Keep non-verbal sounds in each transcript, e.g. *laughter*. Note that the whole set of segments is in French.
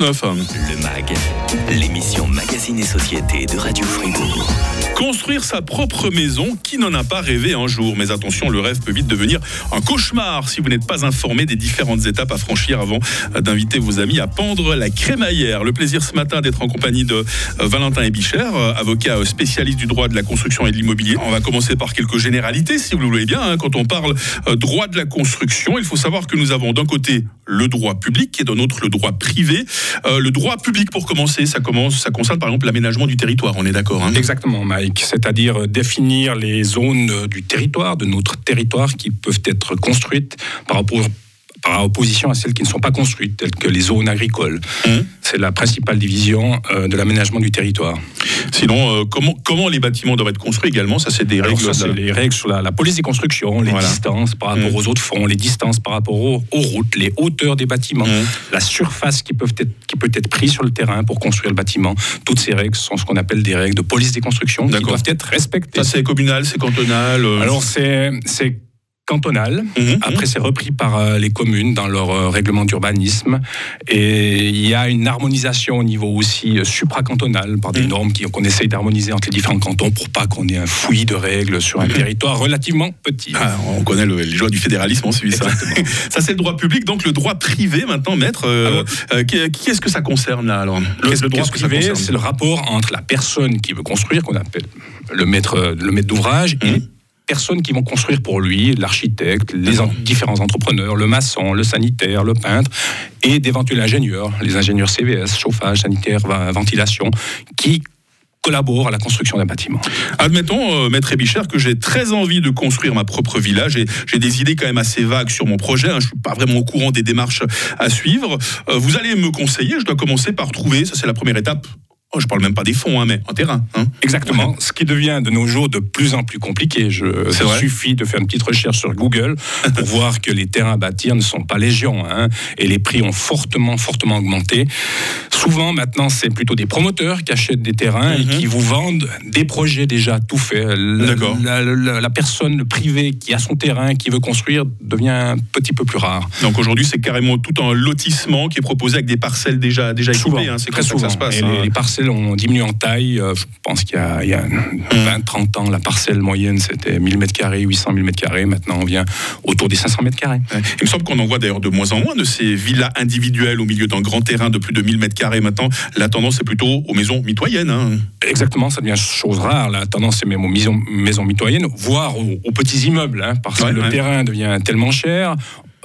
Le MAG, l'émission Magazine et Société de Radio Fribourg. Construire sa propre maison, qui n'en a pas rêvé un jour Mais attention, le rêve peut vite devenir un cauchemar si vous n'êtes pas informé des différentes étapes à franchir avant d'inviter vos amis à pendre la crémaillère. Le plaisir ce matin d'être en compagnie de euh, Valentin Ebicher, euh, avocat euh, spécialiste du droit de la construction et de l'immobilier. On va commencer par quelques généralités, si vous le voulez bien. hein. Quand on parle droit de la construction, il faut savoir que nous avons d'un côté le droit public et d'un autre le droit privé. Euh, le droit public, pour commencer, ça, commence, ça concerne par exemple l'aménagement du territoire, on est d'accord hein Exactement, Mike. C'est-à-dire définir les zones euh, du territoire, de notre territoire, qui peuvent être construites par rapport par opposition à celles qui ne sont pas construites, telles que les zones agricoles. Hum. C'est la principale division euh, de l'aménagement du territoire. Sinon, euh, comment, comment les bâtiments doivent être construits également? Ça, c'est des Alors règles. ça, c'est de- les règles sur la, la police des constructions, les Voilà. distances par rapport Mm. aux autres fonds, les distances par rapport aux, aux routes, les hauteurs des bâtiments, Mm. la surface qui, peuvent être, qui peut être prise sur le terrain pour construire le bâtiment. Toutes ces règles sont ce qu'on appelle des règles de police des constructions qui doivent être respectées. Ça, c'est communal, c'est cantonal. euh, Alors c'est cantonal. mhm, Après, c'est repris par euh, les communes dans leur euh, règlement d'urbanisme. Et il y a une harmonisation au niveau aussi euh, supracantonal par des Mhm. normes qu'on essaye d'harmoniser entre les différents cantons pour pas qu'on ait un fouillis de règles sur un Mhm. territoire relativement petit. Ah, on connaît le- les joies du fédéralisme en Suisse. hein. *laughs* ça, c'est le droit public. Donc, le droit privé, maintenant, maître, euh, Alors- euh, qui- est-ce que ça concerne, là, alors Le, le droit privé, c'est le rapport entre la personne qui veut construire, qu'on appelle le maître, le maître d'ouvrage, et Mhm. Personnes qui vont construire pour lui, l'architecte, les en- différents entrepreneurs, le maçon, le sanitaire, le peintre, et d'éventuels ingénieurs, les ingénieurs CVS, chauffage, sanitaire, ventilation, qui collaborent à la construction d'un bâtiment. Admettons, euh, maître Ebicher, que j'ai très envie de construire ma propre villa. J'ai des idées quand même assez vagues sur mon projet. hein. Je suis pas vraiment au courant des démarches à suivre. Euh, vous allez me conseiller. Je dois commencer par trouver, ça c'est la première étape. Oh, je parle même pas des fonds, hein, mais un terrain. hein. Exactement. Ce qui devient de nos jours de plus en plus compliqué. Je, vrai suffit de faire une petite recherche sur Google *laughs* pour voir que les terrains à bâtir ne sont pas légion hein, et les prix ont fortement, fortement augmenté. Souvent, maintenant, c'est plutôt des promoteurs qui achètent des terrains et qui vous vendent des projets déjà tout faits. La- D'accord. La, la- la personne, le privé qui a son terrain, qui veut construire, devient un petit peu plus rare. Donc aujourd'hui, c'est carrément tout un lotissement qui est proposé avec des parcelles déjà, déjà équipées. C'est très ça que souvent. ça se passe. Et les, les parcelles ont diminué en taille. Euh, Je pense qu'il y a, il y a 20, 30 ans, la parcelle moyenne, c'était 1000 m2, 800 000 m2. Maintenant, on vient autour des 500 m2. Ouais. Il me semble qu'on en voit d'ailleurs de moins en moins de ces villas individuelles au milieu d'un grand terrain de plus de 1000 mètres carrés. Maintenant, la tendance est plutôt aux maisons mitoyennes. hein. Exactement, ça devient chose rare. La tendance est même aux maisons, maisons mitoyennes, voire aux, aux petits immeubles, hein, parce Ouais, que le terrain devient tellement cher.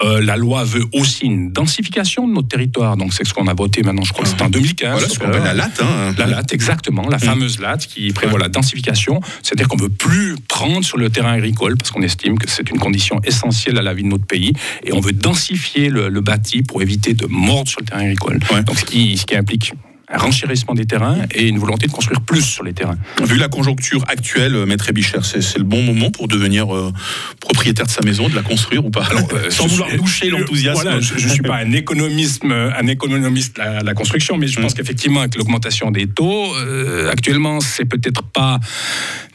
Euh, la loi veut aussi une densification de notre territoire. Donc, c'est ce qu'on a voté maintenant, je crois que c'était en 2015. Voilà ce qu'on appelle la latte. hein. La latte, exactement, la fameuse latte qui prévoit Ouais. la densification, c'est-à-dire qu'on ne veut plus prendre sur le terrain agricole parce qu'on estime que c'est une condition essentielle à la vie de notre pays et on veut densifier le, le bâti pour éviter de mordre sur le terrain agricole. Ouais. Donc ce qui, ce qui implique un renchérissement des terrains et une volonté de construire plus sur les terrains. Vu la conjoncture actuelle, euh, Maître Ebicher, c'est le bon moment pour devenir euh, propriétaire de sa maison, de la construire ou pas? Euh, Sans vouloir suis- doucher l'enthousiasme. Voilà, je ne suis pas un *laughs* économiste, un économiste à la construction, mais je pense Mm. qu'effectivement, avec l'augmentation des taux, euh, actuellement, c'est peut-être pas,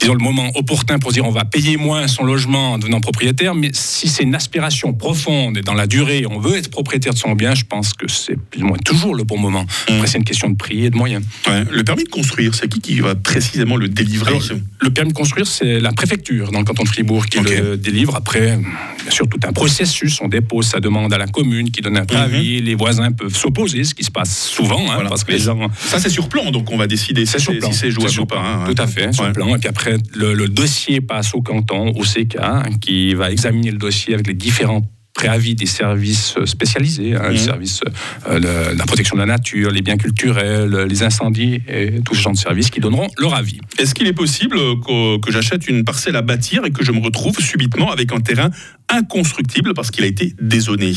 disons, le moment opportun pour dire on va payer moins son logement en devenant propriétaire, mais si c'est une aspiration profonde et dans la durée, on veut être propriétaire de son bien, je pense que c'est plus ou moins toujours le bon moment. Mm. Après, c'est une question de prix et de moyens. Ouais. Le permis de construire, c'est qui qui va précisément le délivrer Alors, le permis de construire, c'est la préfecture dans le canton de Fribourg qui le délivre. Après, bien sûr, tout un processus. On dépose sa demande à la commune qui donne un préavis. Les voisins peuvent s'opposer, ce qui se passe souvent, hein, Voilà. parce que les gens. Ça, c'est sur plan, donc on va décider si C'est sur si c'est jouable sur ou pas. plan. hein. Tout à fait, sur Ouais. plan. Et puis après, le, le dossier passe au canton, au CK, hein, qui va examiner le dossier avec les différents préavis des services spécialisés, hein, Mhm. le service euh, le- la protection de la nature, les biens culturels, les incendies et tout ce genre de services qui donneront leur avis. Est-ce qu'il est possible que, que j'achète une parcelle à bâtir et que je me retrouve subitement avec un terrain inconstructible parce qu'il a été dézoné?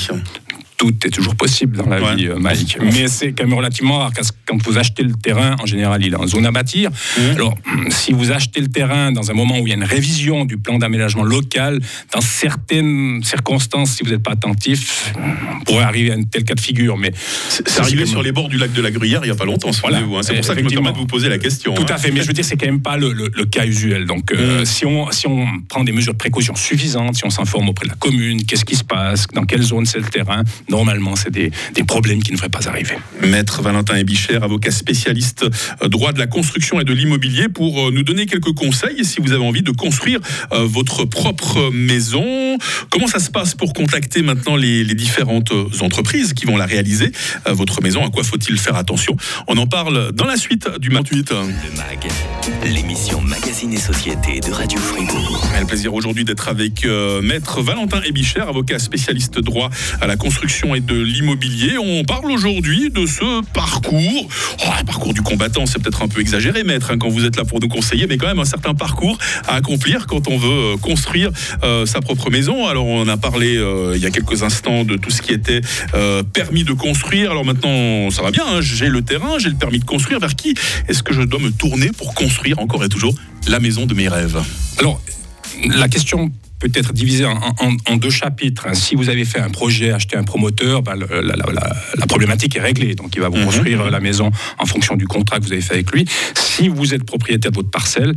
Tout est toujours possible dans la Ouais. vie, euh, Mike. Mais c'est quand même relativement rare. parce que Quand vous achetez le terrain, en général, il est en zone à bâtir. Alors, hum, si vous achetez le terrain dans un moment où il y a une révision du plan d'aménagement local, dans certaines circonstances, si vous n'êtes pas attentif, on pourrait arriver à un tel cas de figure. Mais C'est arrivé sur les bords du lac de la Gruyère il n'y a pas longtemps, Voilà. souvenez-vous, hein. C'est pour ça que je me permets de vous poser la question. Tout hein. à fait, mais je veux dire, c'est quand même pas le, le- le cas usuel. Donc, euh, Mm. si, on, si on prend des mesures de précaution suffisantes, si on s'informe auprès de la commune, qu'est-ce qui se passe, dans quelle zone c'est le terrain, normalement, c'est des, des, problèmes qui ne devraient pas arriver. Maître Valentin Ebicher, avocat spécialiste euh, droit de la construction et de l'immobilier, pour euh, nous donner quelques conseils si vous avez envie de construire euh, votre propre maison. Comment ça se passe pour contacter maintenant les, les différentes entreprises qui vont la réaliser, votre maison? À quoi faut-il faire attention? On en parle dans la suite du 28. Le MAG, l'émission Magazine et Société de Radio Fribourg. Un plaisir aujourd'hui d'être avec Maître Valentin Ebicher, avocat spécialiste droit à la construction et de l'immobilier. On parle aujourd'hui de ce parcours. Oh, parcours du combattant, c'est peut-être un peu exagéré, maître, hein, quand vous êtes là pour nous conseiller, mais quand même un certain parcours à accomplir quand on veut euh, construire euh, sa propre maison. Alors, on a parlé euh, il y a quelques instants de tout ce qui était permis de construire. Alors maintenant, ça va bien, hein, j'ai le terrain, j'ai le permis de construire. Vers qui est-ce que je dois me tourner pour construire encore et toujours la maison de mes rêves? Alors, la question peut être divisé en, deux chapitres. Si vous avez fait un projet, acheté un promoteur, bah, la, problématique est réglée. Donc il va vous mhm. construire la maison en fonction du contrat que vous avez fait avec lui. Si vous êtes propriétaire de votre parcelle,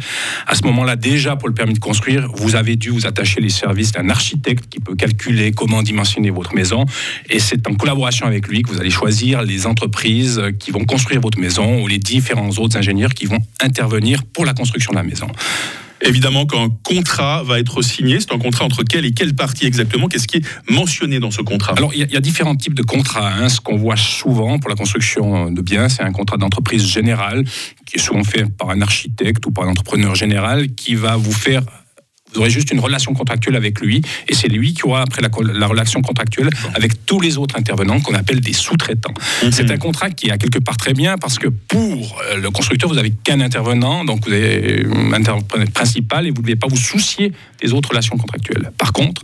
à ce moment-là, déjà pour le permis de construire, vous avez dû vous attacher les services d'un architecte qui peut calculer comment dimensionner votre maison. Et c'est en collaboration avec lui que vous allez choisir les entreprises qui vont construire votre maison ou les différents autres ingénieurs qui vont intervenir pour la construction de la maison. Évidemment qu'un contrat va être signé, c'est un contrat entre quelle et quelle partie exactement Qu'est-ce qui est mentionné dans ce contrat? Alors, il y, a différents types de contrats. Hein. Ce qu'on voit souvent pour la construction de biens, c'est un contrat d'entreprise générale qui est souvent fait par un architecte ou par un entrepreneur général qui va vous faire vous aurez juste une relation contractuelle avec lui, et c'est lui qui aura après la, relation contractuelle avec tous les autres intervenants qu'on appelle des sous-traitants. Mhm. C'est un contrat qui est à quelque part très bien parce que pour euh, le constructeur, vous n'avez qu'un intervenant, donc vous avez un intervenant principal et vous ne devez pas vous soucier des autres relations contractuelles. Par contre,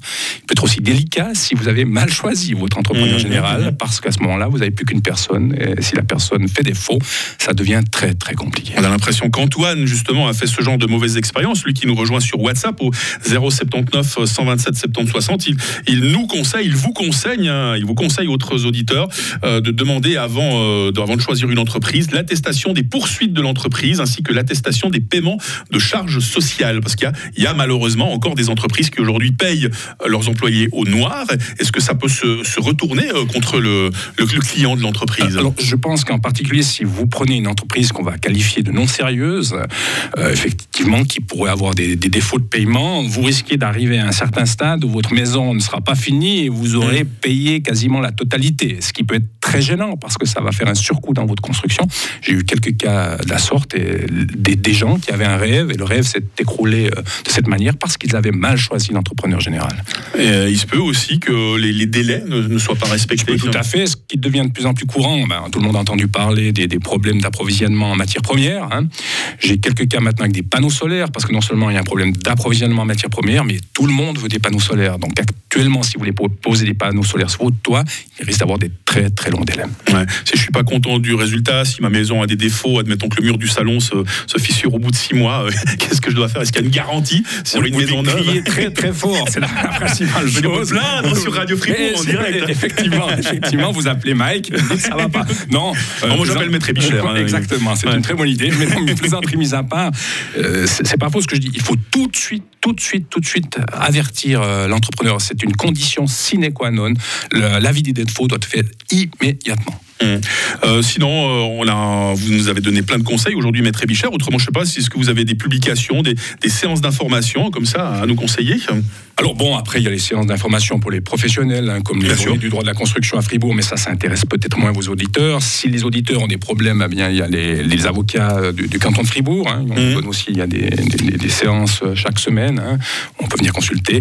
être aussi délicat si vous avez mal choisi votre entrepreneur mhm. général, parce qu'à ce moment-là, vous n'avez plus qu'une personne, et si la personne fait défaut, ça devient très très compliqué. On a l'impression qu'Antoine, justement, a fait ce genre de mauvaise expérience, lui qui nous rejoint sur WhatsApp au 079 127 70 60. Il, nous conseille, il vous conseille, hein, il vous conseille autres auditeurs euh, de demander avant, euh, avant de choisir une entreprise l'attestation des poursuites de l'entreprise ainsi que l'attestation des paiements de charges sociales. Parce qu'il y, a malheureusement encore des entreprises qui aujourd'hui payent euh, leurs employés au noir. Est-ce que ça peut se, retourner contre le, le, client de l'entreprise? Alors, je pense qu'en particulier, si vous prenez une entreprise qu'on va qualifier de non sérieuse, effectivement, qui pourrait avoir des, des défauts de paiement, vous risquez d'arriver à un certain stade où votre maison ne sera pas finie et vous aurez payé quasiment la totalité, ce qui peut être très gênant parce que ça va faire un surcoût dans votre construction. J'ai eu quelques cas de la sorte et des, gens qui avaient un rêve et le rêve s'est écroulé euh, de cette manière parce qu'ils avaient mal choisi l'entrepreneur général. Et euh, il se peut aussi que les, délais ne, soient pas respectés. Tout à fait, ce qui devient de plus en plus courant. Ben, tout le monde a entendu parler des, problèmes d'approvisionnement en matières premières. Hein. J'ai quelques cas maintenant avec des panneaux solaires parce que non seulement il y a un problème d'approvisionnement en matières premières, mais tout le monde veut des panneaux solaires. Donc actuellement, si vous voulez poser des panneaux solaires sur votre toit, il risque d'avoir des très très Ouais. Si je suis pas content du résultat, si ma maison a des défauts, admettons que le mur du salon se, se fissure au bout de six mois, euh, *laughs* qu'est-ce que je dois faire? Est-ce qu'il y a une garantie sur une maison neuve? très très fort, *laughs* c'est la, principale je chose. Je plaindre sur Radio Fribourg en direct. Effectivement, effectivement, vous appelez Mike, ça va pas. *laughs* Non, euh, moi j'appelle Maître Bichère. Hein, exactement, c'est une très bonne idée. Mais non, plaisanterie mise à part, euh, c'est pas faux ce que je dis. Il faut tout de suite, tout de suite, tout de suite avertir euh, l'entrepreneur. C'est une condition sine qua non. L'avis des défauts doit être fait immédiatement. Hum. Euh, sinon, euh, on a, vous nous avez donné plein de conseils aujourd'hui, Maître Bichère. Autrement, je ne sais pas, si est-ce que vous avez des publications, des, séances d'information comme ça à nous conseiller? Alors bon, après, il y a les séances d'information pour les professionnels, hein, comme les journées du droit de la construction à Fribourg, mais ça, ça intéresse peut-être moins vos auditeurs. Si les auditeurs ont des problèmes, eh bien, il y a les, avocats du, canton de Fribourg. Hein. On hum. aussi, il y a des, séances chaque semaine. Hein. On peut venir consulter.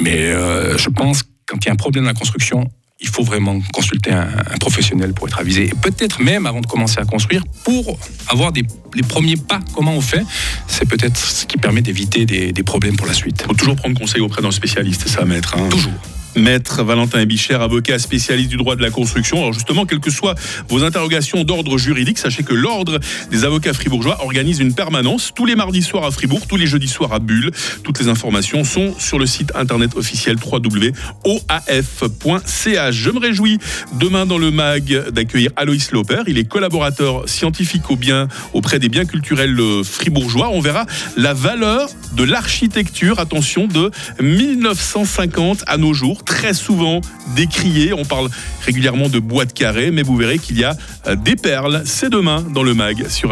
Mais euh, je pense quand il y a un problème dans la construction, il faut vraiment consulter un, professionnel pour être avisé. Et peut-être même avant de commencer à construire, pour avoir des, les premiers pas, comment on fait, c'est peut-être ce qui permet d'éviter des, des, problèmes pour la suite. Il faut toujours prendre conseil auprès d'un spécialiste, ça, maître. Hein? Toujours. Maître Valentin Bicher, avocat spécialiste du droit de la construction. Alors justement, quelles que soient vos interrogations d'ordre juridique, sachez que l'Ordre des avocats fribourgeois organise une permanence tous les mardis soirs à Fribourg, tous les jeudis soirs à Bulle. Toutes les informations sont sur le site internet officiel www.oaf.ch. Je me réjouis demain dans le MAG d'accueillir Aloïs Loper. Il est collaborateur scientifique au bien, auprès des biens culturels fribourgeois. On verra la valeur de l'architecture, attention, de 1950 à nos jours très souvent décrié. On parle régulièrement de boîte carrée, mais vous verrez qu'il y a euh, des perles. C'est demain dans le mag sur